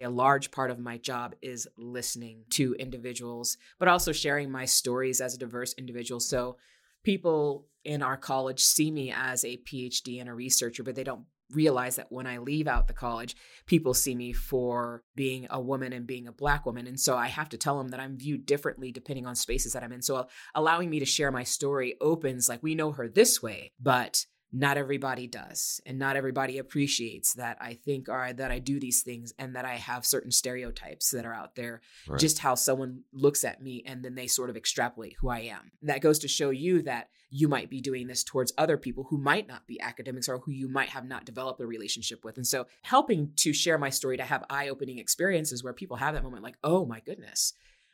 A large part of my job is listening to individuals, but also sharing my stories as a diverse individual. So people in our college see me as a PhD and a researcher, but they don't realize that when I leave out the college, people see me for being a woman and being a black woman. And so I have to tell them that I'm viewed differently depending on spaces that I'm in. So allowing me to share my story opens, like, we know her this way, but not everybody does and not everybody appreciates that i think or that i do these things and that i have certain stereotypes that are out there right. just how someone looks at me and then they sort of extrapolate who i am that goes to show you that you might be doing this towards other people who might not be academics or who you might have not developed a relationship with and so helping to share my story to have eye-opening experiences where people have that moment like oh my goodness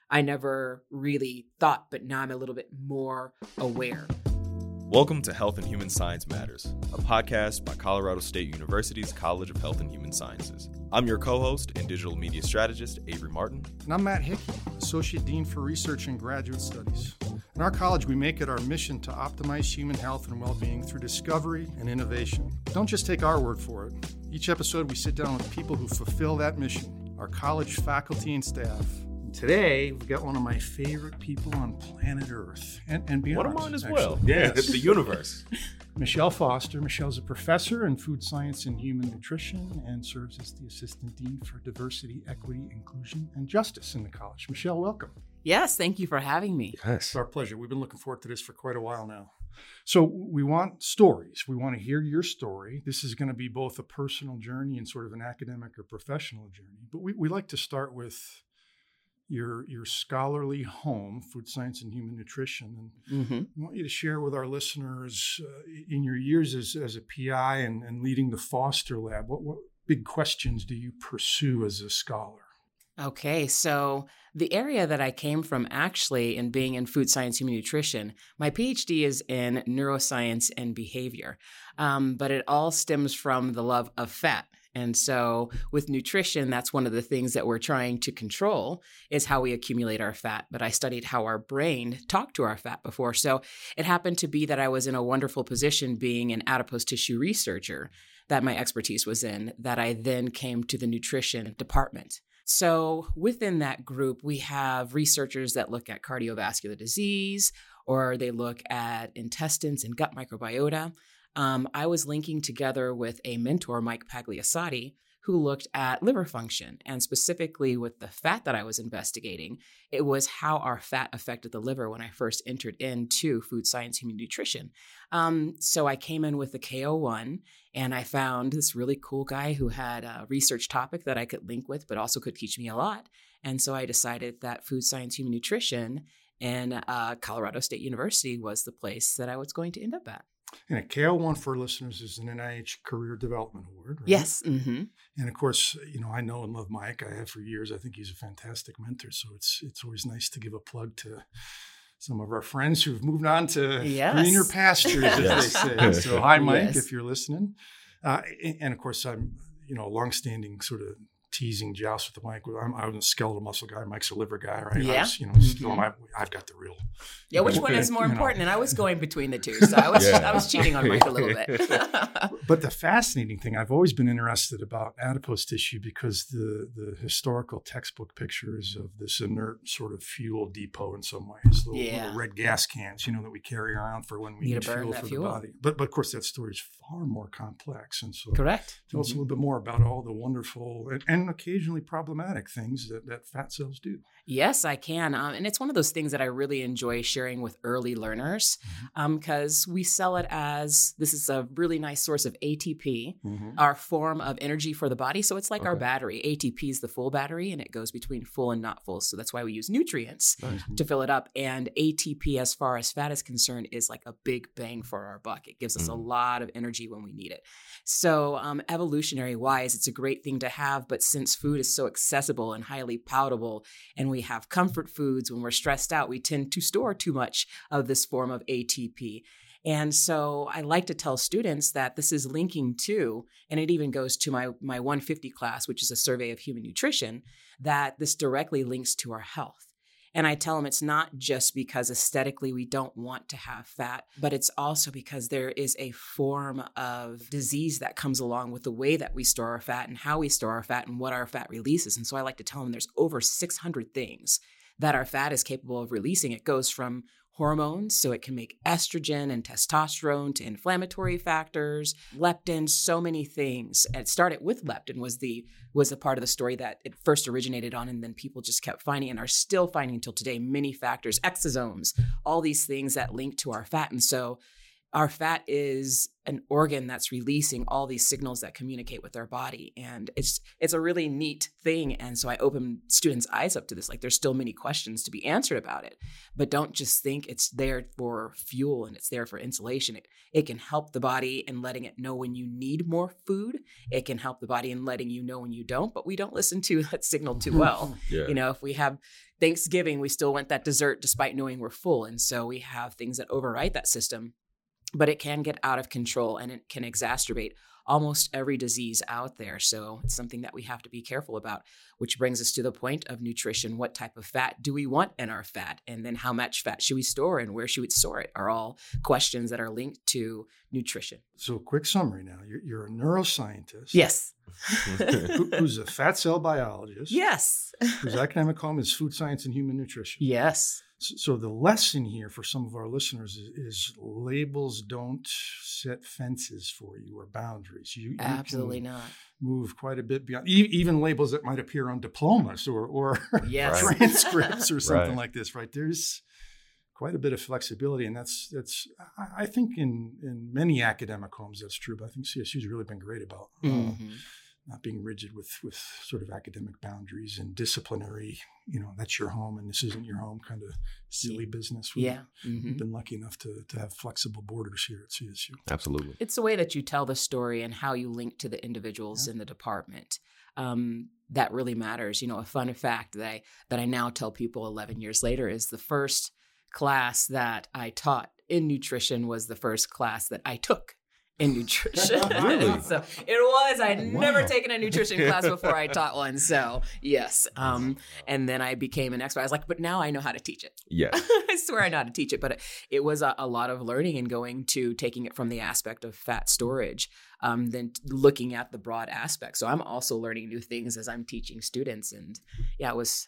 i never really thought but now i'm a little bit more aware Welcome to Health and Human Science Matters, a podcast by Colorado State University's College of Health and Human Sciences. I'm your co host and digital media strategist, Avery Martin. And I'm Matt Hickey, Associate Dean for Research and Graduate Studies. In our college, we make it our mission to optimize human health and well being through discovery and innovation. Don't just take our word for it. Each episode, we sit down with people who fulfill that mission our college faculty and staff Today, we've got one of my favorite people on planet Earth and, and beyond. One of mine as well. Yeah, yes. the universe. Michelle Foster. Michelle's a professor in food science and human nutrition and serves as the assistant dean for diversity, equity, inclusion, and justice in the college. Michelle, welcome. Yes, thank you for having me. Yes. It's our pleasure. We've been looking forward to this for quite a while now. So, we want stories. We want to hear your story. This is going to be both a personal journey and sort of an academic or professional journey. But we, we like to start with your your scholarly home, food science and human nutrition, and mm-hmm. I want you to share with our listeners uh, in your years as, as a PI and, and leading the Foster Lab. What, what big questions do you pursue as a scholar? Okay, so the area that I came from actually in being in food science, human nutrition, my PhD is in neuroscience and behavior, um, but it all stems from the love of fat. And so with nutrition, that's one of the things that we're trying to control is how we accumulate our fat. But I studied how our brain talked to our fat before. So it happened to be that I was in a wonderful position being an adipose tissue researcher that my expertise was in, that I then came to the nutrition department. So within that group, we have researchers that look at cardiovascular disease or they look at intestines and gut microbiota um, I was linking together with a mentor, Mike Pagliassotti, who looked at liver function and specifically with the fat that I was investigating, it was how our fat affected the liver when I first entered into food science human nutrition. Um, so I came in with the K01 and I found this really cool guy who had a research topic that I could link with, but also could teach me a lot. And so I decided that food science human nutrition and uh, Colorado State University was the place that I was going to end up at. And a K01 for listeners is an NIH Career Development Award, right? Yes. Mm-hmm. And of course, you know, I know and love Mike. I have for years. I think he's a fantastic mentor. So it's it's always nice to give a plug to some of our friends who've moved on to yes. greener pastures, as they say. So hi, Mike, yes. if you're listening. Uh, and of course, I'm you know a longstanding sort of teasing joust with the Mike. I'm, I was a skeletal muscle guy. Mike's a liver guy, right? Yeah. Was, you know, mm-hmm. I, have got the real. Yeah. Which one is more important? Know. And I was going between the two, so I was yeah. I was cheating on Mike a little bit. but the fascinating thing, I've always been interested about adipose tissue because the the historical textbook pictures of this inert sort of fuel depot in some ways, little, yeah. little red gas cans, you know, that we carry around for when we need, need fuel for fuel. the body. But but of course, that story is far more complex, and so correct. Tell mm-hmm. us a mm-hmm. little bit more about all the wonderful and, and occasionally problematic things that, that fat cells do. Yes, I can. Um, and it's one of those things that I really enjoy sharing with early learners because mm-hmm. um, we sell it as this is a really nice source of ATP, mm-hmm. our form of energy for the body. So it's like okay. our battery. ATP is the full battery and it goes between full and not full. So that's why we use nutrients mm-hmm. to fill it up. And ATP, as far as fat is concerned, is like a big bang for our buck. It gives us a mm. lot of energy when we need it. So, um, evolutionary wise, it's a great thing to have. But since food is so accessible and highly palatable, and we have comfort foods when we're stressed out, we tend to store too much of this form of ATP. And so I like to tell students that this is linking to, and it even goes to my, my 150 class, which is a survey of human nutrition, that this directly links to our health. And I tell them it's not just because aesthetically we don't want to have fat, but it's also because there is a form of disease that comes along with the way that we store our fat and how we store our fat and what our fat releases. And so I like to tell them there's over 600 things that our fat is capable of releasing. It goes from hormones, so it can make estrogen and testosterone to inflammatory factors, leptin, so many things. It started with leptin was the was a part of the story that it first originated on, and then people just kept finding and are still finding until today many factors, exosomes, all these things that link to our fat. And so our fat is an organ that's releasing all these signals that communicate with our body and it's it's a really neat thing and so i open students eyes up to this like there's still many questions to be answered about it but don't just think it's there for fuel and it's there for insulation. It, it can help the body in letting it know when you need more food. It can help the body in letting you know when you don't but we don't listen to that signal too well. Yeah. you know if we have thanksgiving we still want that dessert despite knowing we're full and so we have things that override that system but it can get out of control and it can exacerbate almost every disease out there. So it's something that we have to be careful about, which brings us to the point of nutrition. What type of fat do we want in our fat? And then how much fat should we store and where should we store it are all questions that are linked to nutrition. So, quick summary now. You're, you're a neuroscientist. Yes. who- who's a fat cell biologist. Yes. Whose academic home is food science and human nutrition. Yes. So, so the lesson here for some of our listeners is, is labels don't set fences for you or boundaries. You, you can Absolutely not. move quite a bit beyond e- even labels that might appear on diplomas or, or Yes. Transcripts or something Right. like this, right? There's quite a bit of flexibility, and that's that's I- I think in in many academic homes that's true, but I think CSU's really been great about uh, Mhm. Not being rigid with with sort of academic boundaries and disciplinary. You know, that's your home, and this isn't your home, kind of silly business. We've- Yeah. We've Mhm. been lucky enough to, to have flexible borders here at CSU. Absolutely. It's the way that you tell the story and how you link to the individuals in the department um, that really matters. You know, a fun fact that I that I now tell people 11 years later is the first class that I taught in nutrition was the first class that I took in nutrition. Really? so it was. I had never taken a nutrition class before I taught one. So yes. Um, and then I became an expert. I was like, but now I know how to teach it. Yeah. I swear I know how to teach it, but it was a, a lot of learning and going to taking it from the aspect of fat storage, um, then looking at the broad aspect. So I'm also learning new things as I'm teaching students, and yeah, it was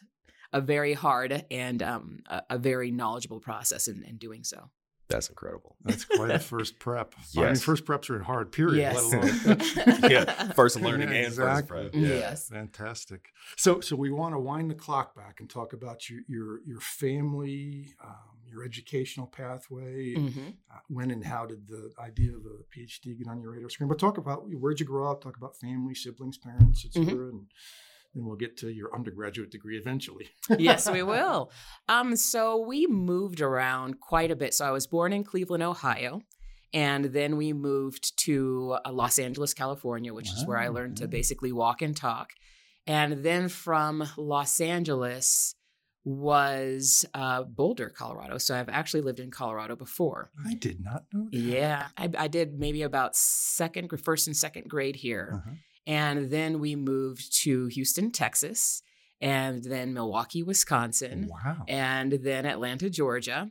a very hard and um, a, a very knowledgeable process in, in doing so. That's incredible. That's quite a first prep. I mean, Yes. first preps are hard, period. Yes. Let alone yeah. First learning Yeah, and first prep. Yeah. Yeah. Yes. Fantastic. So, so we want to wind the clock back and talk about your your your family, um, your educational pathway. Mhm. Uh, when and how did the idea of a PhD get on your radar screen? But talk about where'd you grow up. Talk about family, siblings, parents, etc. And then we'll get to your undergraduate degree eventually. yes, we will. Um, so we moved around quite a bit. So I was born in Cleveland, Ohio, and then we moved to uh, Los Angeles, California, which is where I learned to basically walk and talk. And then from Los Angeles was uh, Boulder, Colorado. So I've actually lived in Colorado before. I did not know that. Yeah, I, I did maybe about second, first and second grade here. Uh-huh. And then we moved to Houston, Texas, and then Milwaukee, Wisconsin, Wow. and then Atlanta, Georgia.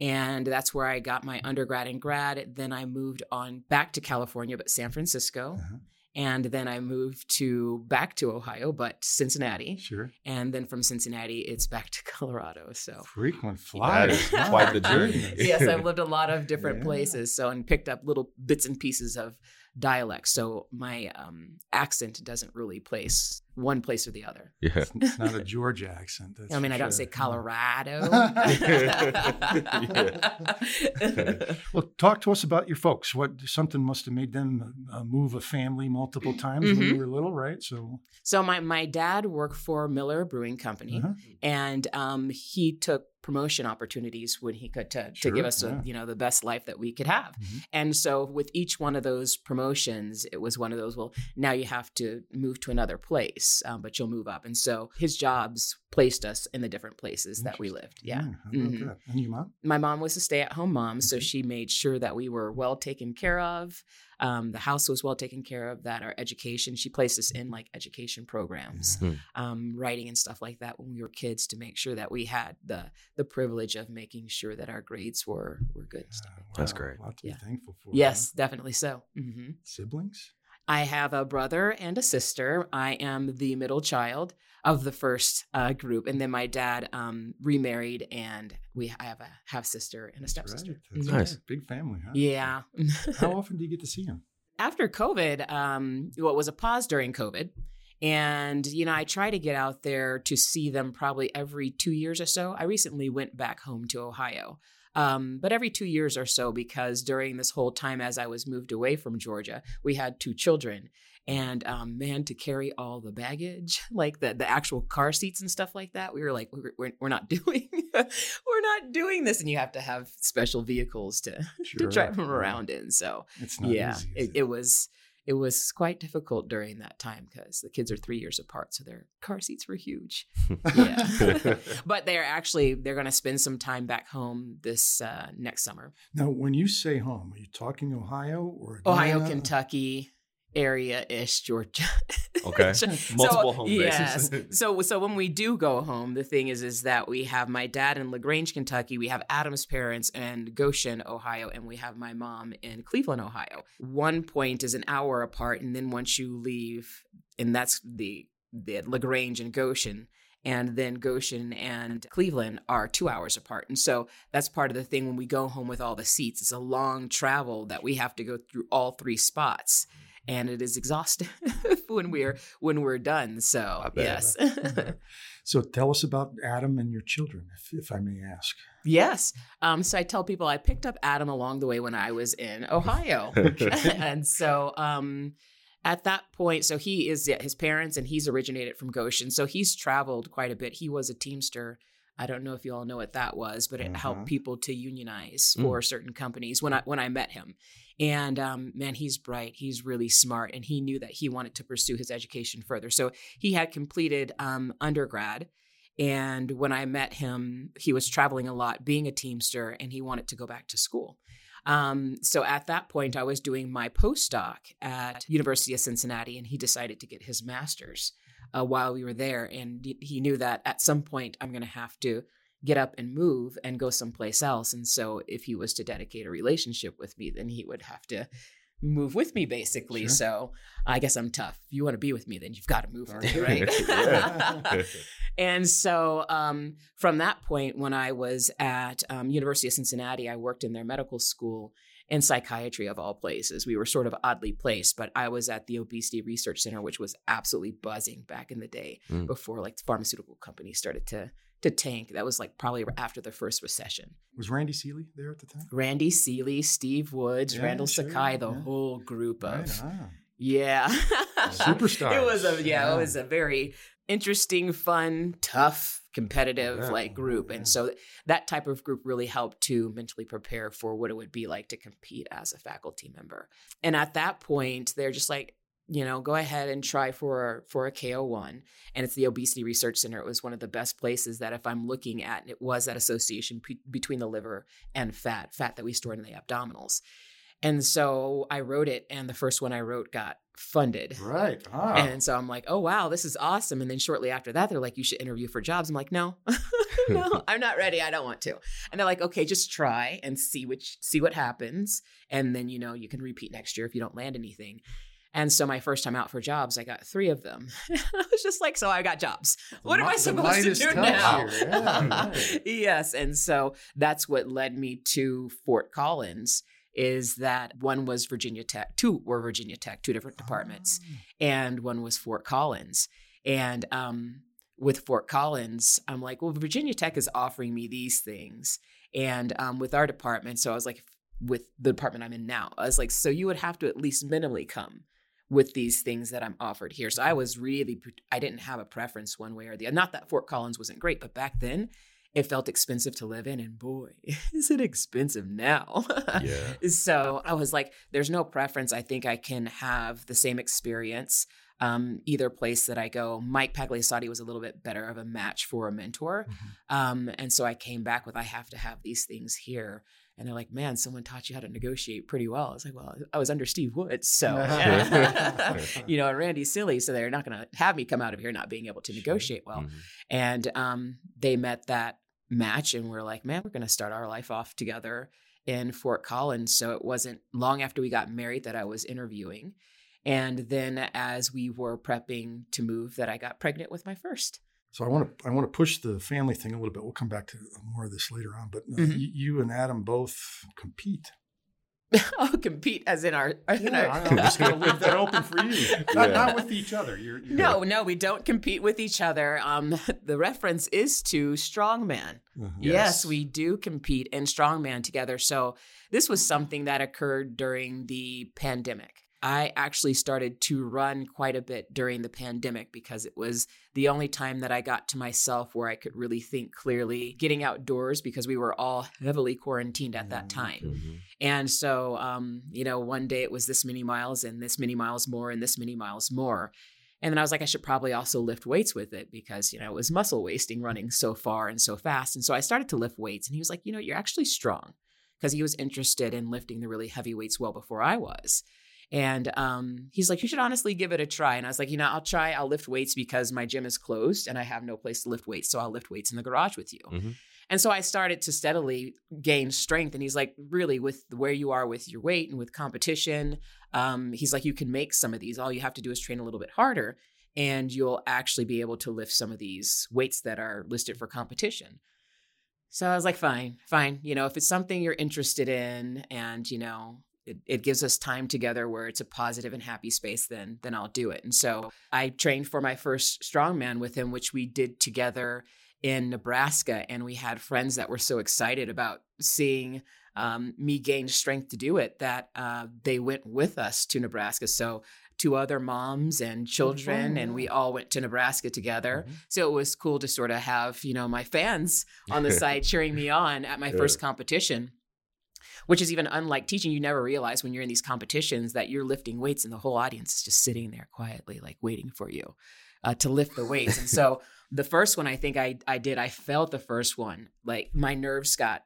And that's where I got my undergrad and grad. Then I moved on back to California, but San Francisco. Uh-huh. And then I moved to back to Ohio, but Cincinnati. Sure. And then from Cincinnati, it's back to Colorado. So Frequent That flyers. quite the journey. yes, I've lived a lot of different Yeah. places. So and picked up little bits and pieces of dialect. So my um, accent doesn't really place one place or the other. Yeah. It's, it's not a Georgia accent. That's I mean, for I don't sure. say Colorado. Well, talk to us about your folks. What something must have made them uh, move a family multiple times when you were little, right? So, so my my dad worked for Miller Brewing Company, uh-huh. and um, he took promotion opportunities when he could to, to give us yeah. a, you know the best life that we could have. Mhm. And so with each one of those promotions, it was one of those. Well, now you have to move to another place, um, but you'll move up. And so his jobs placed us in the different places that we lived. Yeah. how about Mhm. And your mom? My mom was a stay at home mom, so Mhm. she made sure that we were well taken care of. Um, the house was well taken care of, that our education, she placed us in like education programs, Hmm. um, writing and stuff like that when we were kids to make sure that we had the the privilege of making sure that our grades were were good. and stuff. Uh, That's great. A lot to Yeah. be thankful for. Yes, huh? definitely so. hmm Siblings? I have a brother and a sister. I am the middle child of the first uh, group, and then my dad um, remarried, and we I have a half sister and a That's stepsister. right. That's Mhm. Nice. right. Big family, huh? Yeah. How often do you get to see him? After COVID, um, well, was a pause during COVID. And, you know, I try to get out there to see them probably every two years or so. I recently went back home to Ohio, um, but every two years or so, because during this whole time as I was moved away from Georgia, we had two children. And um, man, to carry all the baggage, like the, the actual car seats and stuff like that, we were like, we're, we're, not doing, we're not doing this. And you have to have special vehicles to, to drive them around in. So, It's not yeah, easy. is it, it was it was quite difficult during that time because the kids are three years apart, so their car seats were huge. Yeah, but they're actually they're going to spend some time back home this uh, next summer. Now, when you say home, are you talking Ohio or Ohio, Kentucky area ish, Georgia. Okay. So- Multiple home yes. so so when we do go home, the thing is is that we have my dad in La Grange, Kentucky, we have Adam's parents in Goshen, Ohio, and we have my mom in Cleveland, Ohio. One point is an hour apart, and then once you leave, and that's the the La Grange and Goshen. And then Goshen and Cleveland are two hours apart. And so that's part of the thing when we go home with all the seats. It's a long travel that we have to go through all three spots. And it is exhausting when we're when we're done. So yes. So tell us about Adam and your children, if, if I may ask. Yes. Um, so I tell people I picked up Adam along the way when I was in Ohio. and so um, at that point, so he is yeah, his parents and he's originated from Goshen. So he's traveled quite a bit. He was a Teamster. I don't know if you all know what that was, but it Uh-huh. helped people to unionize Mm. for certain companies when I when I met him. And um, man, he's bright. He's really smart, and he knew that he wanted to pursue his education further. So he had completed um, undergrad, and when I met him, he was traveling a lot, being a Teamster, and he wanted to go back to school. Um, so at that point, I was doing my postdoc at University of Cincinnati, and he decided to get his master's uh, while we were there, and he- knew that at some point I'm going to have to get up and move and go someplace else. And so if he was to dedicate a relationship with me, then he would have to move with me basically. Sure. So I guess I'm tough. If you want to be with me, then you've got to move with me, right? And so um, from that point, when I was at um, University of Cincinnati, I worked in their medical school in psychiatry of all places. We were sort of oddly placed, but I was at the Obesity Research Center, which was absolutely buzzing back in the day Mm. before like pharmaceutical companies started to to tank. That was like probably after the first recession. Was Randy Seeley there at the time? Randy Seeley, Steve Woods, Yeah, Randall sure, Sakai, the yeah. whole group of Right yeah. Superstars. It was a yeah, Yeah. it was a very interesting, fun, tough, competitive Yeah, like group. yeah. And so that type of group really helped to mentally prepare for what it would be like to compete as a faculty member. And at that point, they're just like, you know, go ahead and try for for a K01. And it's the Obesity Research Center. It was one of the best places that if I'm looking at, it was that association pe- between the liver and fat, fat that we store in the abdominals. And so I wrote it, and the first one I wrote got funded. Right. Ah. And so I'm like, oh, wow, this is awesome. And then shortly after that, they're like, you should interview for jobs. I'm like, no, no, I'm not ready. I don't want to. And they're like, okay, just try and see which see what happens. And then, you know, you can repeat next year if you don't land anything. And so my first time out for jobs, I got three of them. I was just like, so I got jobs. What am I supposed to do now? Yeah, right. yes. And so that's what led me to Fort Collins is that one was Virginia Tech, two were Virginia Tech, two different departments, and one was Fort Collins. And um, with Fort Collins, I'm like, well, Virginia Tech is offering me these things. And um, with our department, so I was like, with the department I'm in now, I was like, so you would have to at least minimally come with these things that I'm offered here. So I was really, I didn't have a preference one way or the other. Not that Fort Collins wasn't great, but back then it felt expensive to live in. And boy, is it expensive now. Yeah. So I was like, there's no preference. I think I can have the same experience um, either place that I go. Mike Pagliassotti was a little bit better of a match for a mentor. Mhm. Um, and so I came back with, I have to have these things here. And they're like, man, someone taught you how to negotiate pretty well. I was like, well, I was under Steve Woods. So, you know, and Randy Seeley. So they're not going to have me come out of here not being able to Sure. negotiate well. Mhm. And um, they met that match and we're like, man, we're going to start our life off together in Fort Collins. So it wasn't long after we got married that I was interviewing. And then as we were prepping to move, that I got pregnant with my first. So I want to I want to push the family thing a little bit. We'll come back to more of this later on. But uh, Mhm. y- you and Adam both compete. I'll compete as in our. in Yeah, our- I- I'm just going to leave that open for you. Not, Yeah. not with each other. You're, you're No, no, we don't compete with each other. Um, the reference is to strongman. Uh-huh. Yes. Yes. we do compete in strongman together. So this was something that occurred during the pandemic. I actually started to run quite a bit during the pandemic because it was the only time that I got to myself where I could really think clearly, getting outdoors because we were all heavily quarantined at that time. Mhm. And so, um, you know, one day it was this many miles and this many miles more and this many miles more. And then I was like, I should probably also lift weights with it because, you know, it was muscle wasting running so far and so fast. And so I started to lift weights. And he was like, you know, you're actually strong because he was interested in lifting the really heavy weights well before I was. And um, he's like, you should honestly give it a try. And I was like, you know, I'll try. I'll lift weights because my gym is closed and I have no place to lift weights. So I'll lift weights in the garage with you. Mhm. And so I started to steadily gain strength. And he's like, really, with where you are with your weight and with competition, um, he's like, you can make some of these. All you have to do is train a little bit harder, and you'll actually be able to lift some of these weights that are listed for competition. So I was like, fine, fine. You know, if it's something you're interested in and, you know, it, it gives us time together where it's a positive and happy space, then then I'll do it. And so I trained for my first strongman with him, which we did together in Nebraska. And we had friends that were so excited about seeing um, me gain strength to do it that uh, they went with us to Nebraska. So two other moms and children, and we all went to Nebraska together. Mhm. So it was cool to sort of have, you know, my fans on the side cheering me on at my first competition, which is even unlike teaching. You never realize when you're in these competitions that you're lifting weights and the whole audience is just sitting there quietly, like waiting for you uh, to lift the weights. And so the first one I think I, I did, I felt the first one, like my nerves got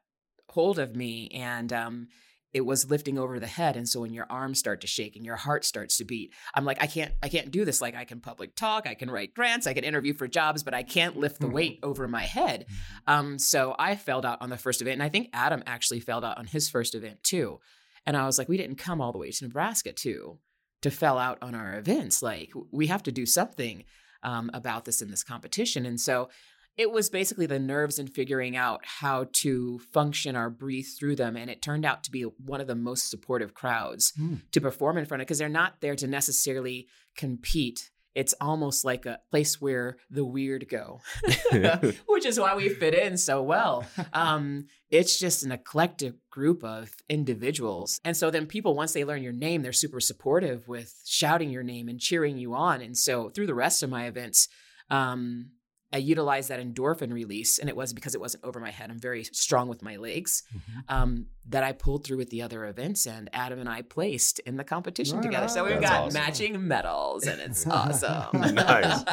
hold of me and, um, it was lifting over the head and so when your arms start to shake and your heart starts to beat i'm like i can't i can't do this like i can public talk i can write grants i can interview for jobs but i can't lift the weight over my head. Um, so i felled out on the first event and i think adam actually felled out on his first event too. And i was like we didn't come all the way to nebraska too to fell out on our events like we have to do something um, about this in this competition. And so it was basically the nerves and figuring out how to function or breathe through them. And it turned out to be one of the most supportive crowds Hmm. to perform in front of because they're not there to necessarily compete. It's almost like a place where the weird go, which is why we fit in so well. Um, it's just an eclectic group of individuals. And so then people, once they learn your name, they're super supportive with shouting your name and cheering you on. And so through the rest of my events, um, I utilized that endorphin release, and it was because it wasn't over my head. I'm very strong with my legs. Mhm. Um, that I pulled through with the other events, and Adam and I placed in the competition Right together. So we've That's got awesome. matching medals, and it's awesome. Nice.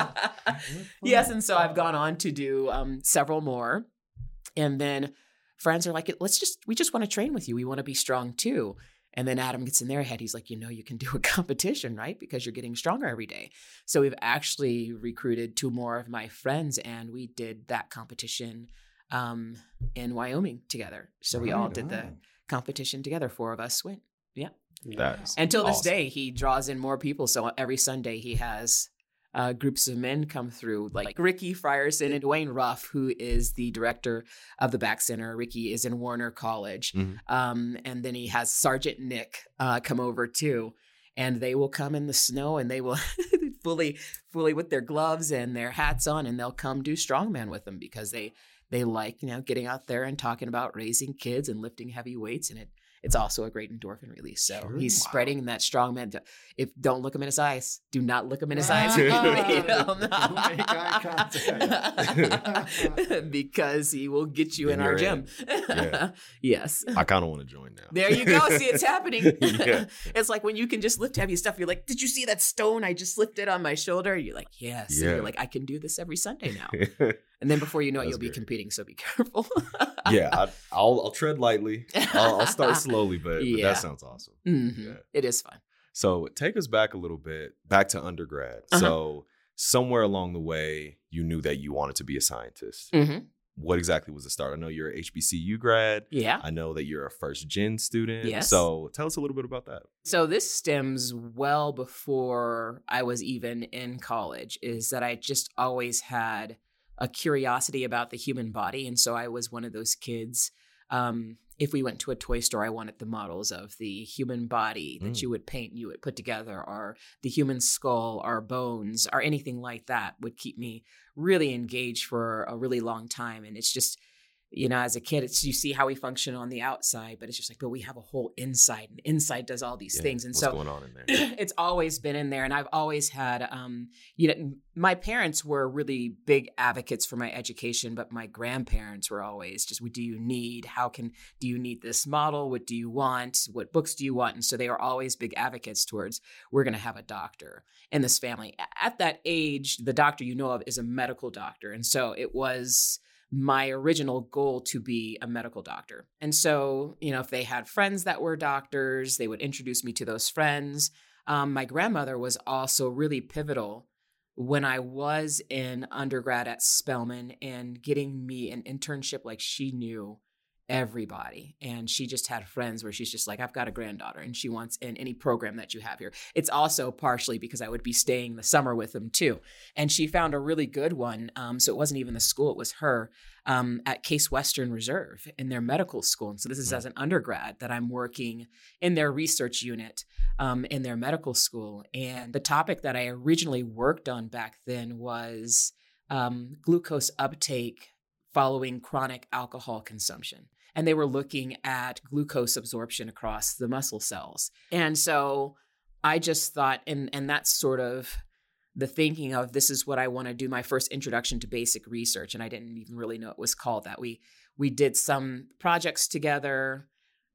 yes, and so I've gone on to do um, several more, and then friends are like, "Let's just we just want to train with you. We want to be strong too." And then Adam gets in their head. He's like, "You know, you can do a competition, right? Because you're getting stronger every day." So we've actually recruited two more of my friends, and we did that competition um, in Wyoming together. So we all Right did the competition together. Four of us went. Yeah. That's Until this awesome. day, he draws in more people. So every Sunday, he has uh, groups of men come through, like Ricky Frierson and Dwayne Ruff, who is the director of the Back Center. Ricky is in Warner College. Mhm. Um, and then he has Sergeant Nick uh, come over too. And they will come in the snow and they will fully, fully with their gloves and their hats on, and they'll come do strongman with them because they they like you know getting out there and talking about raising kids and lifting heavy weights and it it's also a great endorphin release. So Sure. he's Wow. spreading that strong man. If don't look him in his eyes, do not look him in his eyes. Don't make eye contact. because he will get you in, In our gym. Yeah. yes. I kind of want to join now. There you go. See, it's happening. Yeah. It's like when you can just lift heavy stuff. You're like, did you see that stone I just lifted on my shoulder? You're like, yes. And Yeah. you're like, I can do this every Sunday now. And then before you know it, you'll be competing. So be careful. yeah, I, I'll I'll tread lightly. I'll, I'll start slowly, but, but that sounds awesome. Mhm. Yeah. It is fun. So take us back a little bit, back to undergrad. Uh-huh. So somewhere along the way, you knew that you wanted to be a scientist. Mm-hmm. What exactly was the start? I know you're a HBCU grad. Yeah. I know that you're a first gen student. Yes. So tell us a little bit about that. So this stems well before I was even in college, is that I just always had a curiosity about the human body. And so I was one of those kids. Um, if we went to a toy store, I wanted the models of the human body that Mm. you would paint, you would put together, or the human skull, or bones, or anything like that would keep me really engaged for a really long time. And it's just, you know, as a kid, it's you see how we function on the outside, but it's just like, but we have a whole inside, and inside does all these Yeah, things. And what's so going on in there? it's always been in there and i've always had um you know my parents were really big advocates for my education but my grandparents were always just what do you need how can do you need this model what do you want what books do you want and so they were always big advocates towards we're going to have a doctor in this family at that age the doctor you know of is a medical doctor and so it was my original goal to be a medical doctor. And so, you know, if they had friends that were doctors, they would introduce me to those friends. Um, my grandmother was also really pivotal when I was in undergrad at Spelman and getting me an internship like she knew everybody. And she just had friends where she's just like, I've got a granddaughter and she wants in any program that you have here. It's also partially because I would be staying the summer with them too. And she found a really good one. Um, so it wasn't even the school, it was her um, at Case Western Reserve in their medical school. And so this is Mm. as an undergrad that I'm working in their research unit um, in their medical school. And the topic that I originally worked on back then was um, glucose uptake following chronic alcohol consumption. And they were looking at glucose absorption across the muscle cells. And so I just thought, and, and that's sort of the thinking of this is what I want to do my first introduction to basic research. And I didn't even really know it was called that. We we did some projects together.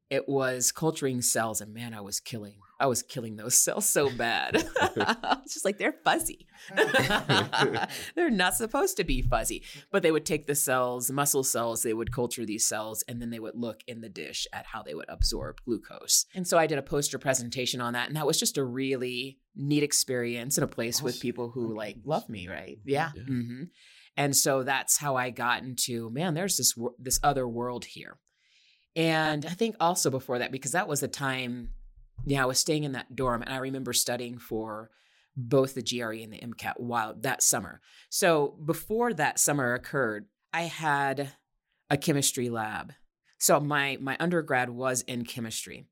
It was culturing cells, and man, I was killing. I was killing those cells so bad. it's just like they're fuzzy. they're not supposed to be fuzzy. But they would take the cells, muscle cells, they would culture these cells, and then they would look in the dish at how they would absorb glucose. And so I did a poster presentation on that, and that was just a really neat experience in a place with people who like love me, right? Yeah. Yeah. hmm And so that's how I got into man. There's this this other world here, and I think also before that because that was the time. Yeah, I was staying in that dorm, and I remember studying for both the GRE and the MCAT while that summer. So before that summer occurred, I had a chemistry lab. So my my undergrad was in chemistry,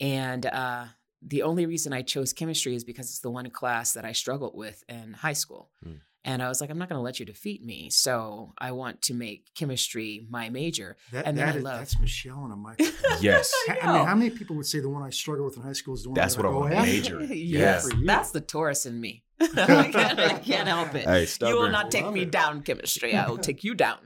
and uh, the only reason I chose chemistry is because it's the one class that I struggled with in high school. Hmm. And I was like, I'm not going to let you defeat me. So I want to make chemistry my major. That, And then that I is- love- that's Michelle and a microphone. Yes. I I mean, know. how many people would say the one I struggle with in high school is the one That's that what I go want after? major. yes, For that's the Taurus in me. I, can't, I can't help it. Hey, You will not take Love me it. down, chemistry. I will take you down.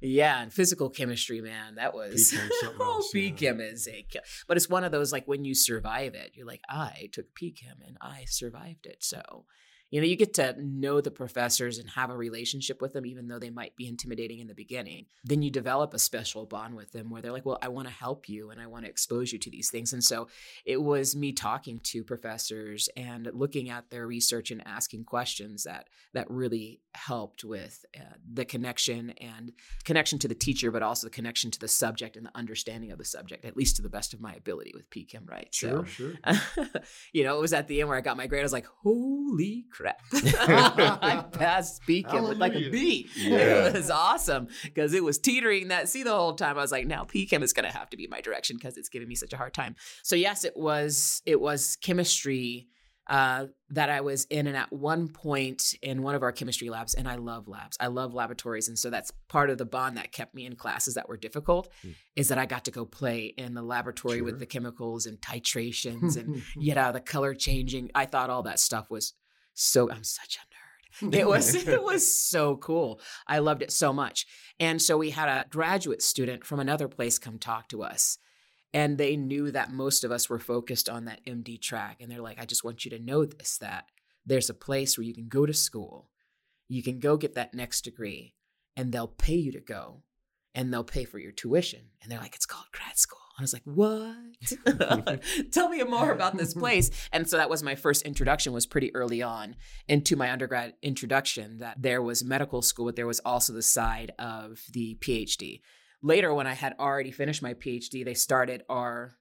yeah, and physical chemistry, man, that was P-Chem's oh, else, yeah. PChem is a, but it's one of those like when you survive it, you're like, I took PChem and I survived it. So, you know, you get to know the professors and have a relationship with them, even though they might be intimidating in the beginning. Then you develop a special bond with them where they're like, well, I want to help you and I want to expose you to these things. And so it was me talking to professors and looking at their research and asking questions that that really helped with uh, the connection and connection to the teacher, but also the connection to the subject and the understanding of the subject, at least to the best of my ability with PChem, right? Sure, sure. So, you know, it was at the end where I got my grade. I was like, holy crap. I passed PChem with like a Hallelujah. B. Yeah. It was awesome because it was teetering that C the whole time. I was like, now PChem is going to have to be my direction because it's giving me such a hard time. So yes, it was, it was chemistry uh, that I was in. And at one point in one of our chemistry labs, and I love labs, I love laboratories. And so that's part of the bond that kept me in classes that were difficult mm. is that I got to go play in the laboratory sure. with the chemicals and titrations and, you know, the color changing. I thought all that stuff was so, I'm such a nerd. it was it was so cool. I loved it so much. And so we had a graduate student from another place come talk to us. And they knew that most of us were focused on that MD track. And they're like, I just want you to know this that there's a place where you can go to school, you can go get that next degree, and they'll pay you to go and they'll pay for your tuition. And they're like, it's called grad school. I was like, what? Tell me more about this place. And so that was my first introduction was pretty early on into my undergrad introduction that there was medical school, but there was also the side of the PhD. Later, when I had already finished my PhD, they started our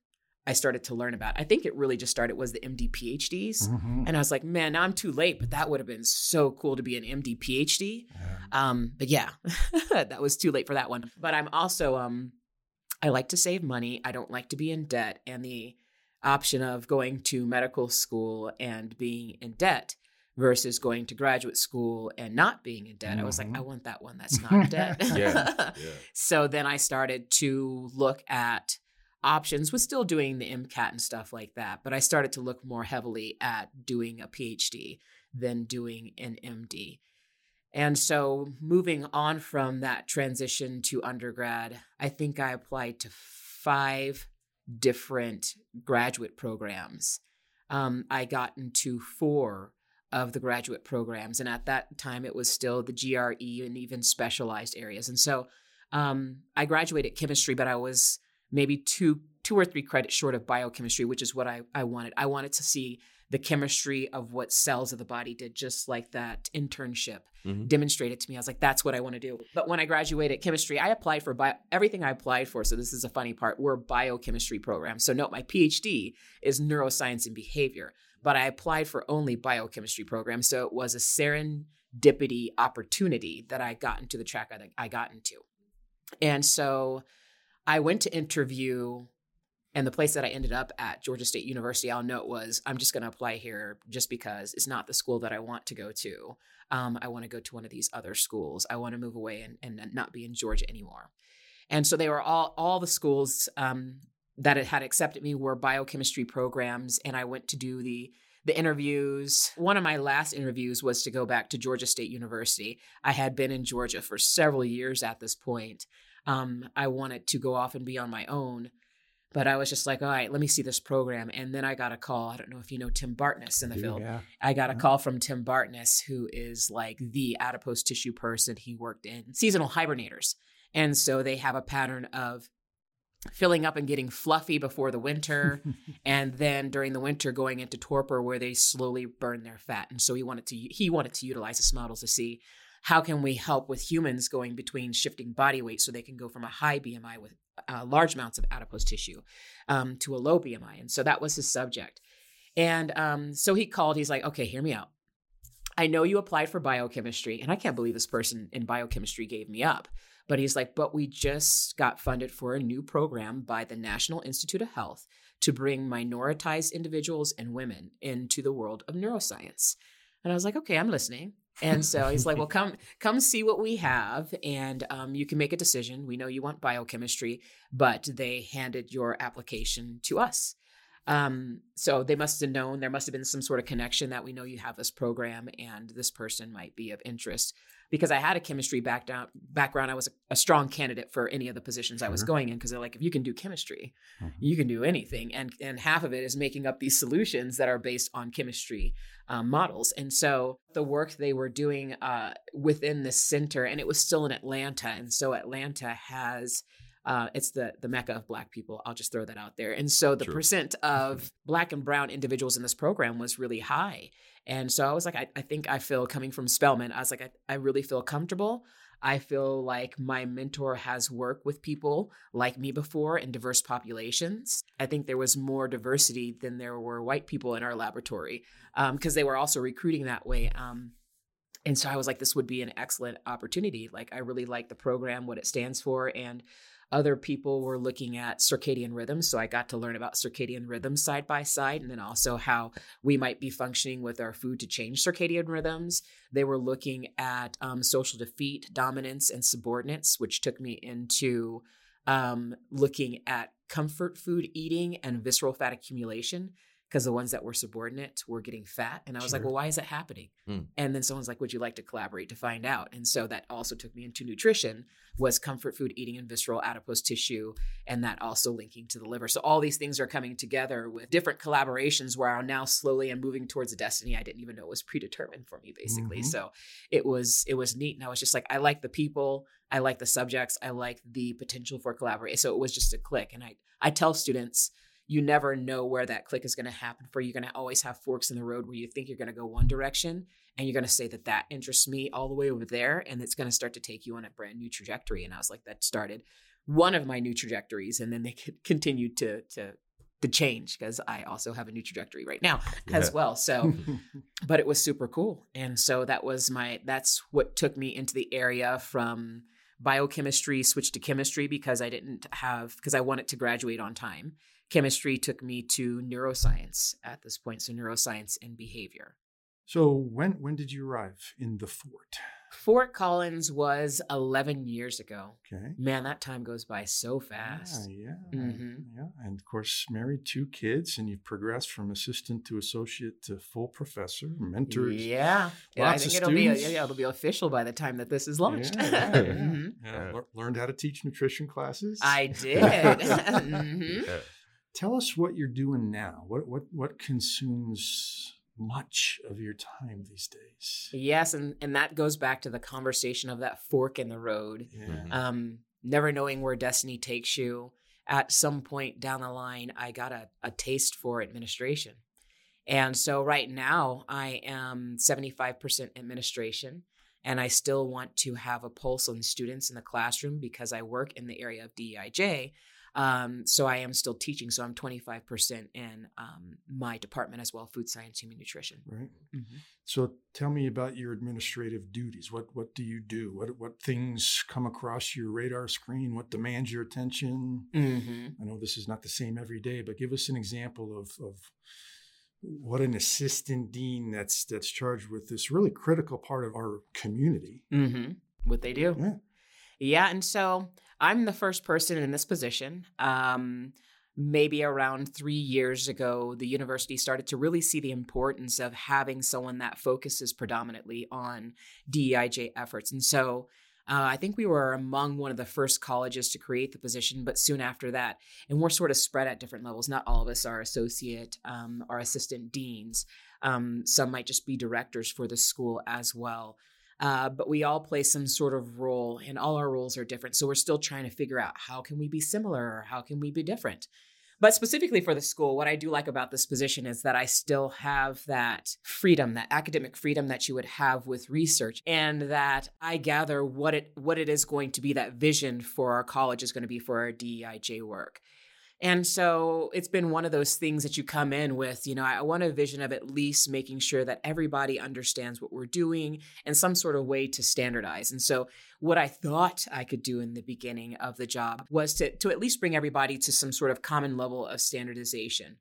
I started to learn about. I think it really just started was the MD PhDs, mm-hmm. and I was like, man, now I'm too late, but that would have been so cool to be an MD PhD. Yeah. Um, but yeah, that was too late for that one. But I'm also um, I like to save money. I don't like to be in debt. And the option of going to medical school and being in debt versus going to graduate school and not being in debt. Mm-hmm. I was like, I mm-hmm. want that one that's not debt. yeah, yeah. So then I started to look at options, was still doing the MCAT and stuff like that, but I started to look more heavily at doing a PhD than doing an MD. And so, moving on from that transition to undergrad, I think I applied to five different graduate programs. Um, I got into four of the graduate programs. And at that time, it was still the GRE and even specialized areas. And so, um, I graduated chemistry, but I was maybe two two or three credits short of biochemistry, which is what I, I wanted. I wanted to see the chemistry of what cells of the body did, just like that internship mm-hmm. demonstrated to me. I was like, that's what I want to do. But when I graduated chemistry, I applied for bio, everything I applied for. So this is a funny part. Were biochemistry programs. So note my PhD is neuroscience and behavior, but I applied for only biochemistry programs. So it was a serendipity opportunity that I got into the track I, I got into. And so I went to interview and the place that I ended up at, Georgia State University, I'll note was I'm just going to apply here just because it's not the school that I want to go to. Um, I want to go to one of these other schools. I want to move away and, and not be in Georgia anymore. And so they were all all the schools um, that had accepted me were biochemistry programs, and I went to do the the interviews. One of my last interviews was to go back to Georgia State University. I had been in Georgia for several years at this point. Um, I wanted to go off and be on my own. But I was just like, all right, let me see this program. And then I got a call. I don't know if you know Tim Bartness in the field. Yeah. I got a call from Tim Bartness, who is like the adipose tissue person. He worked in seasonal hibernators. And so they have a pattern of filling up and getting fluffy before the winter and then during the winter going into torpor where they slowly burn their fat and so he wanted to he wanted to utilize this model to see how can we help with humans going between shifting body weight so they can go from a high bmi with uh, large amounts of adipose tissue um, to a low BMI. And so that was his subject. And um, so he called, he's like, okay, hear me out. I know you applied for biochemistry, and I can't believe this person in biochemistry gave me up. But he's like, but we just got funded for a new program by the National Institute of Health to bring minoritized individuals and women into the world of neuroscience. And I was like, okay, I'm listening. And so he's like, "Well, come come see what we have, and um, you can make a decision. We know you want biochemistry, but they handed your application to us. Um, so they must have known there must have been some sort of connection that we know you have this program, and this person might be of interest because I had a chemistry background. Background, I was a, a strong candidate for any of the positions sure. I was going in because they're like, if you can do chemistry, mm-hmm. you can do anything, and and half of it is making up these solutions that are based on chemistry um, models. And so the work they were doing uh, within the center, and it was still in Atlanta, and so Atlanta has. Uh, it's the the mecca of black people. I'll just throw that out there. And so the percent of black and brown individuals in this program was really high. And so I was like, I, I think I feel coming from Spelman, I was like, I, I really feel comfortable. I feel like my mentor has worked with people like me before in diverse populations. I think there was more diversity than there were white people in our laboratory because um, they were also recruiting that way. Um, And so I was like, this would be an excellent opportunity. Like, I really like the program, what it stands for. And other people were looking at circadian rhythms. So I got to learn about circadian rhythms side by side, and then also how we might be functioning with our food to change circadian rhythms. They were looking at um, social defeat, dominance, and subordinates, which took me into um, looking at comfort food eating and visceral fat accumulation because the ones that were subordinate were getting fat. And I was sure. like, well, why is that happening? Mm. And then someone's like, would you like to collaborate to find out? And so that also took me into nutrition was comfort food eating and visceral adipose tissue, and that also linking to the liver. So all these things are coming together with different collaborations where I'm now slowly and moving towards a destiny I didn't even know was predetermined for me, basically. Mm-hmm. So it was it was neat. And I was just like, I like the people, I like the subjects, I like the potential for collaboration. So it was just a click. And I I tell students you never know where that click is going to happen for. You're going to always have forks in the road where you think you're going to go one direction and you're going to say that that interests me all the way over there. And it's going to start to take you on a brand new trajectory. And I was like, that started one of my new trajectories. And then they continued to, to, to change because I also have a new trajectory right now yeah. as well. So, but it was super cool. And so that was my, that's what took me into the area from biochemistry, switched to chemistry because I didn't have, because I wanted to graduate on time chemistry took me to neuroscience at this point, so neuroscience and behavior. So when when did you arrive in the fort? Fort Collins was 11 years ago. Okay. Man, that time goes by so fast. Yeah, yeah. Mm-hmm. Yeah. And of course, married two kids, and you've progressed from assistant to associate to full professor, mentors. Yeah. Lots I think it'll students. be yeah, it'll be official by the time that this is launched. Yeah, yeah, mm-hmm. yeah. learned how to teach nutrition classes. I did. mm-hmm. Tell us what you're doing now. What what what consumes much of your time these days? Yes, and and that goes back to the conversation of that fork in the road. Yeah. Mm-hmm. Um, never knowing where destiny takes you. At some point down the line, I got a, a taste for administration. And so right now I am 75% administration and I still want to have a pulse on students in the classroom because I work in the area of DEIJ. Um, so I am still teaching. So I'm 25% in um, my department as well, food science, human nutrition. Right. Mm-hmm. So tell me about your administrative duties. What what do you do? What what things come across your radar screen? What demands your attention? Mm-hmm. I know this is not the same every day, but give us an example of of what an assistant dean that's that's charged with this really critical part of our community. Mm-hmm. What they do. Yeah. Yeah, and so I'm the first person in this position. Um, maybe around three years ago, the university started to really see the importance of having someone that focuses predominantly on DEIJ efforts. And so uh, I think we were among one of the first colleges to create the position, but soon after that, and we're sort of spread at different levels. Not all of us are associate um, or assistant deans. Um, some might just be directors for the school as well. Uh, but we all play some sort of role and all our roles are different. So we're still trying to figure out how can we be similar or how can we be different. But specifically for the school what i do like about this position is that i still have that freedom that academic freedom that you would have with research and that i gather what it what it is going to be that vision for our college is going to be for our deij work and so it's been one of those things that you come in with, you know, I want a vision of at least making sure that everybody understands what we're doing and some sort of way to standardize. And so what I thought I could do in the beginning of the job was to, to at least bring everybody to some sort of common level of standardization.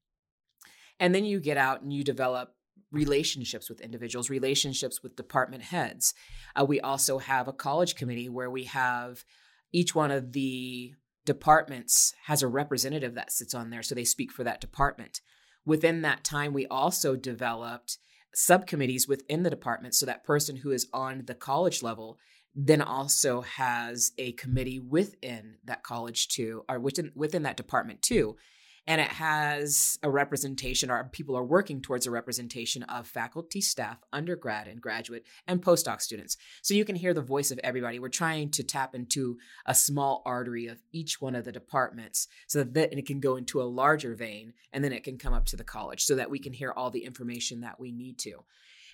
And then you get out and you develop relationships with individuals, relationships with department heads. Uh, we also have a college committee where we have each one of the departments has a representative that sits on there. So they speak for that department. Within that time, we also developed subcommittees within the department. So that person who is on the college level then also has a committee within that college too, or within within that department too and it has a representation or people are working towards a representation of faculty staff undergrad and graduate and postdoc students. So you can hear the voice of everybody. We're trying to tap into a small artery of each one of the departments so that it can go into a larger vein and then it can come up to the college so that we can hear all the information that we need to.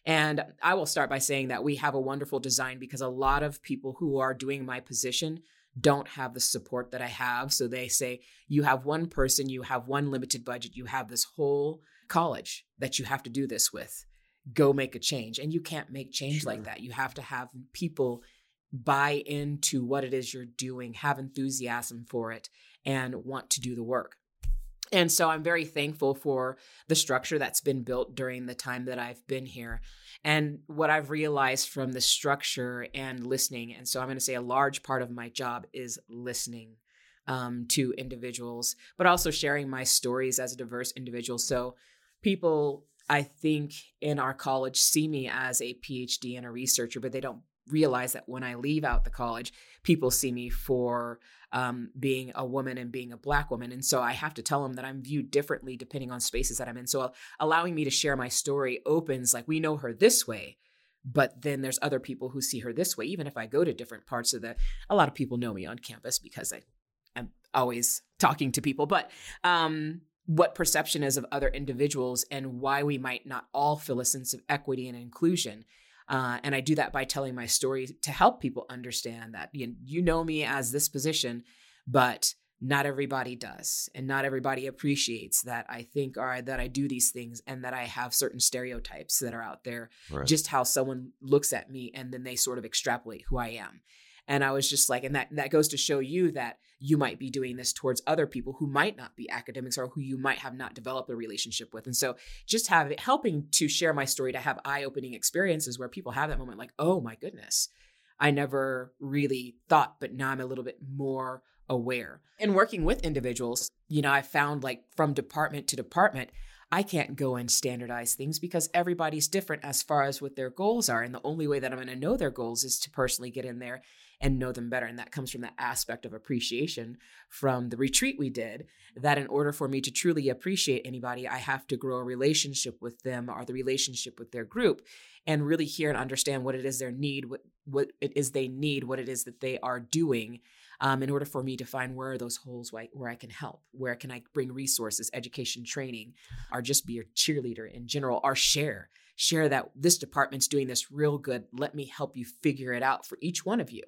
And I will start by saying that we have a wonderful design because a lot of people who are doing my position don't have the support that I have. So they say, you have one person, you have one limited budget, you have this whole college that you have to do this with. go make a change. And you can't make change sure. like that. You have to have people buy into what it is you're doing, have enthusiasm for it, and want to do the work. And so I'm very thankful for the structure that's been built during the time that I've been here and what I've realized from the structure and listening. And so I'm going to say a large part of my job is listening um, to individuals, but also sharing my stories as a diverse individual. So people, I think, in our college see me as a PhD and a researcher, but they don't realize that when I leave out the college, people see me for um, being a woman and being a black woman. And so I have to tell them that I'm viewed differently depending on spaces that I'm in. So uh, allowing me to share my story opens, like, we know her this way. But then there's other people who see her this way. Even if I go to different parts of the, a lot of people know me on campus because I, I'm always talking to people. But um, what perception is of other individuals and why we might not all feel a sense of equity and inclusion uh, and I do that by telling my story to help people understand that you, you know me as this position, but not everybody does and not everybody appreciates that i think or that i do these things and that i have certain stereotypes that are out there right. just how someone looks at me and then they sort of extrapolate who i am and I was just like, and that that goes to show you that you might be doing this towards other people who might not be academics or who you might have not developed a relationship with. And so just have it helping to share my story to have eye-opening experiences where people have that moment like, oh my goodness, I never really thought, but now I'm a little bit more aware. And working with individuals, you know, I found like from department to department, I can't go and standardize things because everybody's different as far as what their goals are. And the only way that I'm going to know their goals is to personally get in there and know them better. And that comes from that aspect of appreciation from the retreat we did. That in order for me to truly appreciate anybody, I have to grow a relationship with them or the relationship with their group and really hear and understand what it is their need, what, what it is they need, what it is that they are doing. Um, in order for me to find where are those holes where I, where I can help, where can I bring resources, education, training, or just be a cheerleader in general, or share share that this department's doing this real good. Let me help you figure it out for each one of you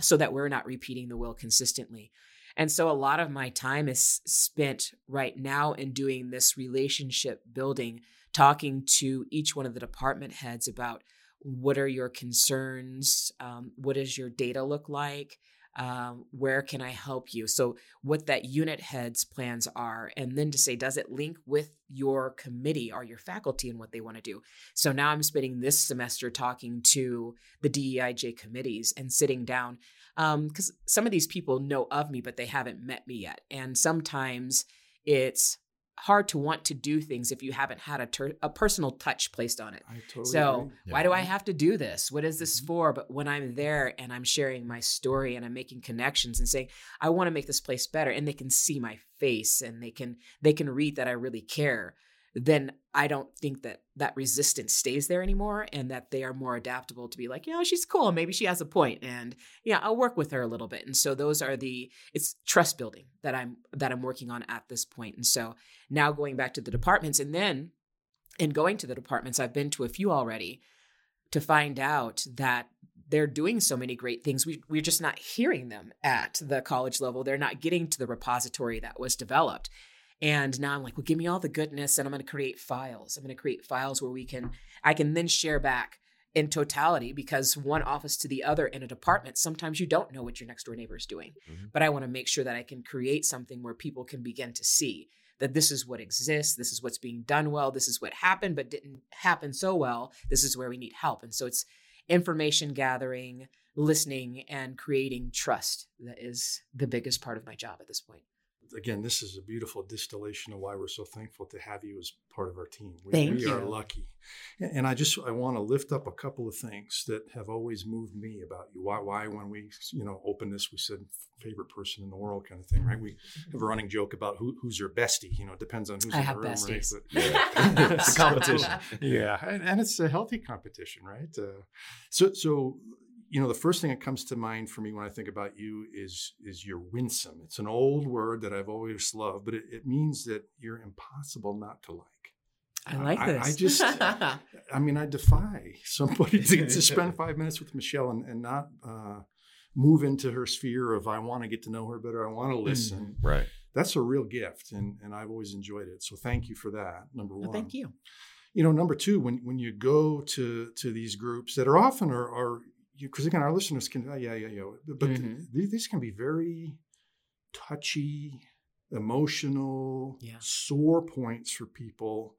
so that we're not repeating the will consistently. And so a lot of my time is spent right now in doing this relationship building, talking to each one of the department heads about what are your concerns? Um, what does your data look like? Um, where can I help you? So, what that unit head's plans are, and then to say, does it link with your committee or your faculty and what they want to do? So, now I'm spending this semester talking to the DEIJ committees and sitting down because um, some of these people know of me, but they haven't met me yet. And sometimes it's hard to want to do things if you haven't had a, ter- a personal touch placed on it. Totally so, why do I have to do this? What is this mm-hmm. for? But when I'm there and I'm sharing my story and I'm making connections and saying, I want to make this place better, and they can see my face and they can they can read that I really care then I don't think that that resistance stays there anymore and that they are more adaptable to be like, you know, she's cool. Maybe she has a point and yeah, I'll work with her a little bit. And so those are the it's trust building that I'm that I'm working on at this point. And so now going back to the departments and then in going to the departments, I've been to a few already to find out that they're doing so many great things. We, we're just not hearing them at the college level. They're not getting to the repository that was developed. And now I'm like, well, give me all the goodness and I'm going to create files. I'm going to create files where we can, I can then share back in totality because one office to the other in a department, sometimes you don't know what your next door neighbor is doing. Mm-hmm. But I want to make sure that I can create something where people can begin to see that this is what exists, this is what's being done well, this is what happened but didn't happen so well, this is where we need help. And so it's information gathering, listening, and creating trust that is the biggest part of my job at this point again, this is a beautiful distillation of why we're so thankful to have you as part of our team. We, Thank we you. are lucky. And I just I want to lift up a couple of things that have always moved me about you. Why why when we you know opened this we said favorite person in the world kind of thing, right? We have a running joke about who, who's your bestie. You know, it depends on who's I in have the room, besties. right? But, yeah. it's a competition. yeah, and, and, it's a healthy competition, right? Uh, so so you know the first thing that comes to mind for me when i think about you is is you're winsome it's an old word that i've always loved but it, it means that you're impossible not to like I like this. I, I just, I mean, I defy somebody to, to spend five minutes with Michelle and, and not uh, move into her sphere of I want to get to know her better. I want to mm. listen. Mm, right. That's a real gift, and and I've always enjoyed it. So thank you for that. Number one. Well, thank you you know, number two, when when you go to to these groups that are often are are because again, our listeners can, yeah, yeah, yeah, but Mhm. th- these can be very touchy, emotional, Yeah. sore points for people.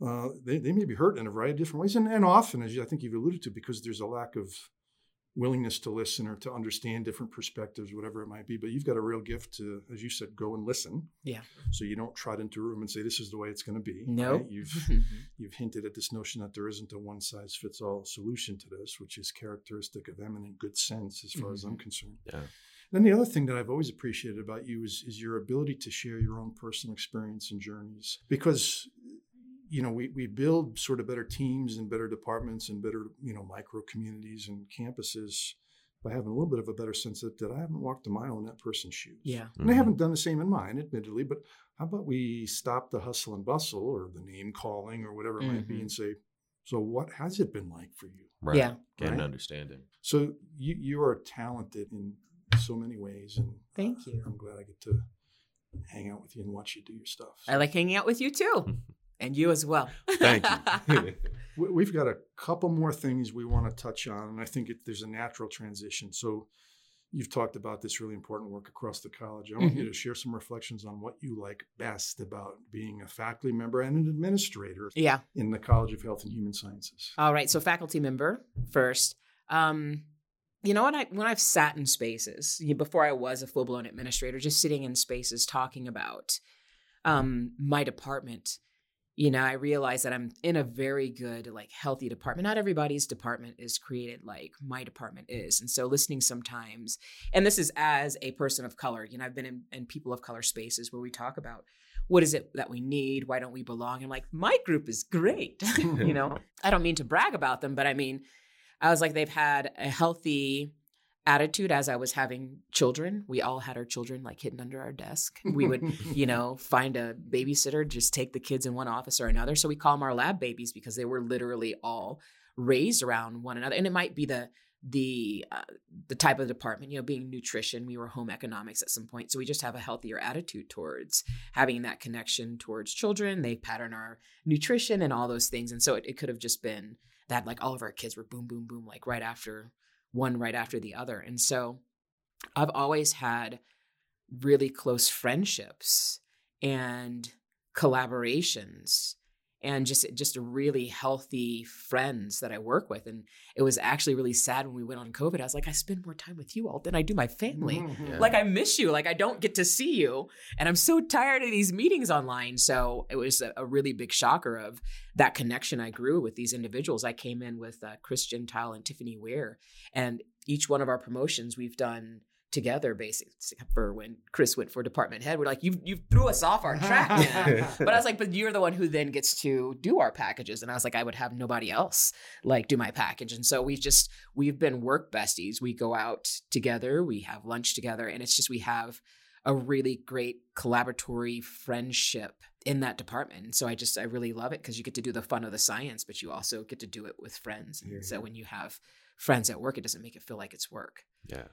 Uh, they, they may be hurt in a variety of different ways. And, and often, as I think you've alluded to, because there's a lack of willingness to listen or to understand different perspectives, whatever it might be. But you've got a real gift to, as you said, go and listen. Yeah. So you don't trot into a room and say, this is the way it's going to be. No. right? You've, you've hinted at this notion that there isn't a one size fits all solution to this, which is characteristic of eminent good sense as far as I'm mm-hmm. concerned. Yeah. Then the other thing that I've always appreciated about you is, is your ability to share your own personal experience and journeys. Because, you know, we, we build sort of better teams and better departments and better, you know, micro communities and campuses by having a little bit of a better sense that, that I haven't walked a mile in that person's shoes. Yeah. And I haven't done the same in mine, admittedly, but how about we stop the hustle and bustle or the name calling or whatever it might be Mhm. and say, so what has it been like for you? Right. Yeah. Get an understanding. So you you are talented in so many ways, and Thank uh, you. I'm glad I get to hang out with you and watch you do your stuff. I like hanging out with you too, and you as well. Thank you. We- We've got a couple more things we want to touch on, and I think it, there's a natural transition. So you've talked about this really important work across the college. I want Mm-hmm. you to share some reflections on what you like best about being a faculty member and an administrator yeah. in the College of Health and Human Sciences. All right. So faculty member first. Um, you know, when I when I've sat in spaces before I was a full blown administrator, just sitting in spaces talking about um, my department, you know, I realize that I'm in a very good, like, healthy department. Not everybody's department is created like my department is, and so listening sometimes, and this is as a person of color. You know, I've been in, in people of color spaces where we talk about what is it that we need, why don't we belong? And like, my group is great. you know, I don't mean to brag about them, but I mean, I was like, they've had a healthy attitude as I was having children. We all had our children like hidden under our desk. We would, you know, find a babysitter, just take the kids in one office or another. So we call them our lab babies because they were literally all raised around one another. And it might be the the uh, the type of department, you know, being nutrition. We were home economics at some point, so we just have a healthier attitude towards having that connection towards children. They pattern our nutrition and all those things, and so it, it could have just been that like all of our kids were boom, boom, boom, like right after one, right after the other, and so I've always had really close friendships and collaborations and just just a really healthy friends that I work with. And it was actually really sad when we went on COVID. I was like, I spend more time with you all than I do my family. Yeah. Like I miss you. Like I don't get to see you. And I'm so tired of these meetings online. So it was a, a really big shocker of that connection I grew with these individuals. I came in with uh, Chris Gentile and Tiffany Weir, And each one of our promotions we've done together basically except for when Chris went for department head. We're like, you you threw us off our track, but I was like, but you're the one who then gets to do our packages. And I was like, I would have nobody else like do my package. And so we've just we've been work besties. We go out together, we have lunch together, and it's just we have a really great collaboratory friendship in that department. And so I just I really love it because you get to do the fun of the science, but you also get to do it with friends. And Yeah, so when you have friends at work, it doesn't make it feel like it's work Yeah.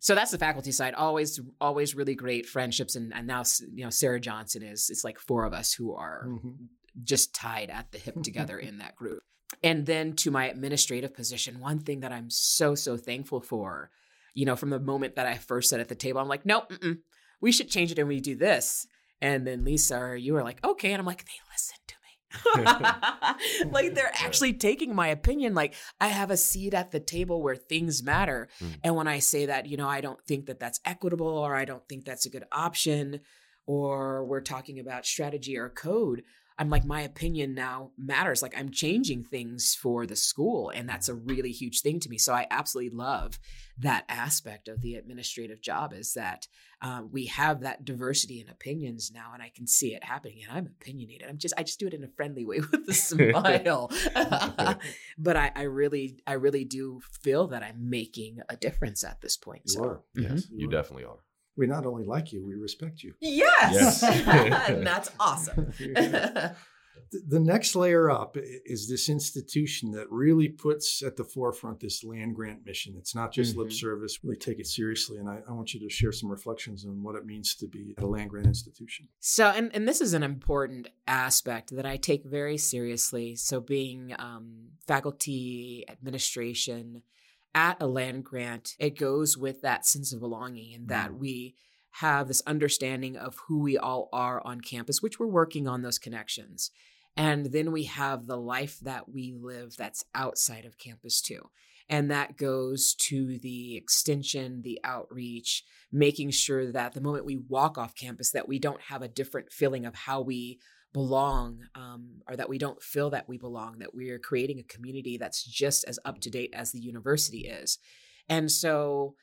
So that's the faculty side always always really great friendships and, and now you know sarah johnson is it's like four of us who are Mhm. just tied at the hip together in that group. And then to my administrative position one thing that i'm so so thankful for you know from the moment that i first sat at the table i'm like no mm-mm, we should change it and we do this. And then lisa or you are like okay. And i'm like they listen to like they're actually taking my opinion like i have a seat at the table where things matter Mm. and when i say that you know i don't think that that's equitable or i don't think that's a good option or we're talking about strategy or code i'm like my opinion now matters like i'm changing things for the school and that's a really huge thing to me so i absolutely love that aspect of the administrative job is that um, we have that diversity in opinions now and i can see it happening and i'm opinionated i'm just i just do it in a friendly way with a smile but I, I really i really do feel that i'm making a difference at this point You so are. Yes, Mhm. you definitely are. We not only like you, we respect you. yes Yes. that's awesome Yeah. the next layer up is this institution that really puts at the forefront this land grant mission. It's not just mm-hmm. lip service, really take it seriously. And I, I, want you to share some reflections on what it means to be at a land grant institution. So, and, and this is an important aspect that I take very seriously. So, being um, faculty, administration, at a land grant, it goes with that sense of belonging and that mm. we have this understanding of who we all are on campus, which we're working on those connections. And then we have the life that we live that's outside of campus too. And that goes to the extension, the outreach, making sure that the moment we walk off campus, that we don't have a different feeling of how we belong um, or that we don't feel that we belong, that we are creating a community that's just as up to date as the university is. And so,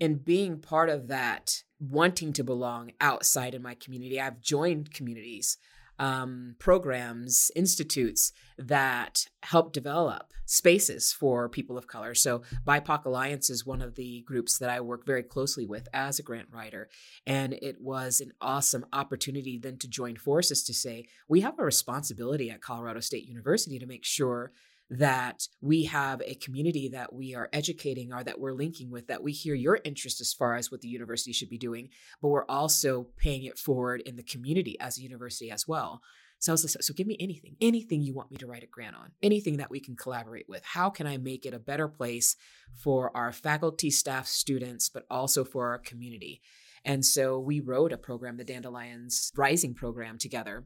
in being part of that, wanting to belong outside in my community, I've joined communities um, programs, institutes that help develop spaces for people of color. So, BIPOC Alliance is one of the groups that I work very closely with as a grant writer. And it was an awesome opportunity then to join forces to say, we have a responsibility at Colorado State University to make sure that we have a community that we are educating or that we're linking with, that we hear your interest as far as what the university should be doing, but we're also paying it forward in the community as a university as well. So I was like, so give me anything, anything you want me to write a grant on, anything that we can collaborate with. How can I make it a better place for our faculty, staff, students, but also for our community? And so we wrote a program, the Dandelions Rising program, together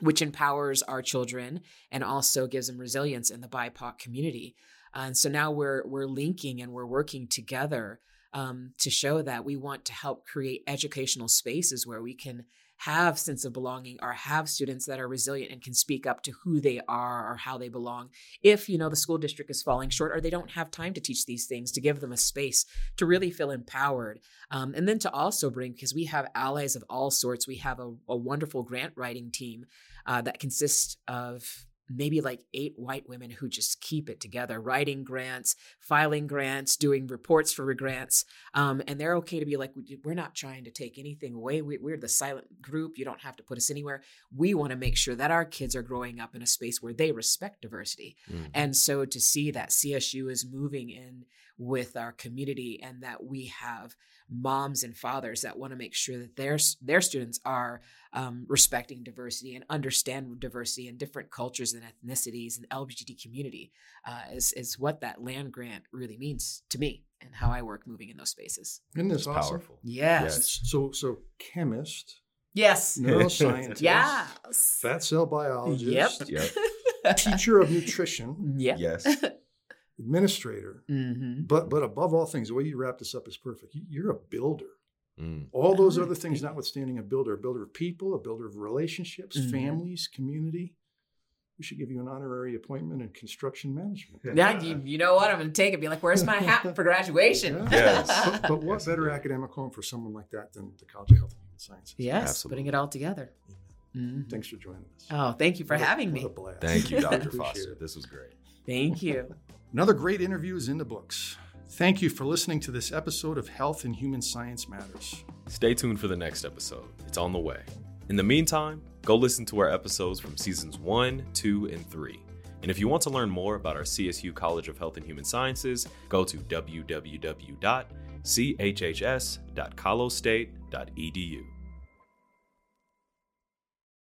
which empowers our children and also gives them resilience in the BIPOC community. And so now we're we're linking and we're working together um, to show that we want to help create educational spaces where we can have sense of belonging or have students that are resilient and can speak up to who they are or how they belong if you know the school district is falling short or they don't have time to teach these things to give them a space to really feel empowered um, and then to also bring because we have allies of all sorts we have a, a wonderful grant writing team uh, that consists of maybe like eight white women who just keep it together, writing grants, filing grants, doing reports for grants. Um, and they're okay to be like, we're not trying to take anything away. We, are the silent group. You don't have to put us anywhere. We want to make sure that our kids are growing up in a space where they respect diversity. Mm. And so to see that CSU is moving in with our community and that we have moms and fathers that want to make sure that their their students are um, respecting diversity and understand diversity and different cultures and ethnicities and LGBT community uh, is is what that land grant really means to me and how I work moving in those spaces. Isn't this awesome? powerful? Yes. yes. So so chemist. Yes. Neuroscientist. yes. Fat cell biologist. Yep. yep. Teacher of nutrition. Yep. Yes administrator. Mm-hmm. But but above all things, the way you wrap this up is perfect. You're a builder. Mm. All those other things notwithstanding, a builder, a builder of people, a builder of relationships, mm-hmm. families, community. We should give you an honorary appointment in construction management. Yeah, you, you know what? I'm going to take it. Be like, where's my hat for graduation? Yeah. Yes. but, but, what better academic home for someone like that than the College of Health and Human Sciences? Yes, Absolutely. putting it all together. Mm-hmm. Thanks for joining us. Oh, thank you for what having a, me. Thank you, Dr. Foster. This was great. Thank you. Another great interview is in the books. Thank you for listening to this episode of Health and Human Science Matters. Stay tuned for the next episode, it's on the way. In the meantime, go listen to our episodes from seasons 1, 2, and 3. And if you want to learn more about our CSU College of Health and Human Sciences, go to www.chhs.colostate.edu.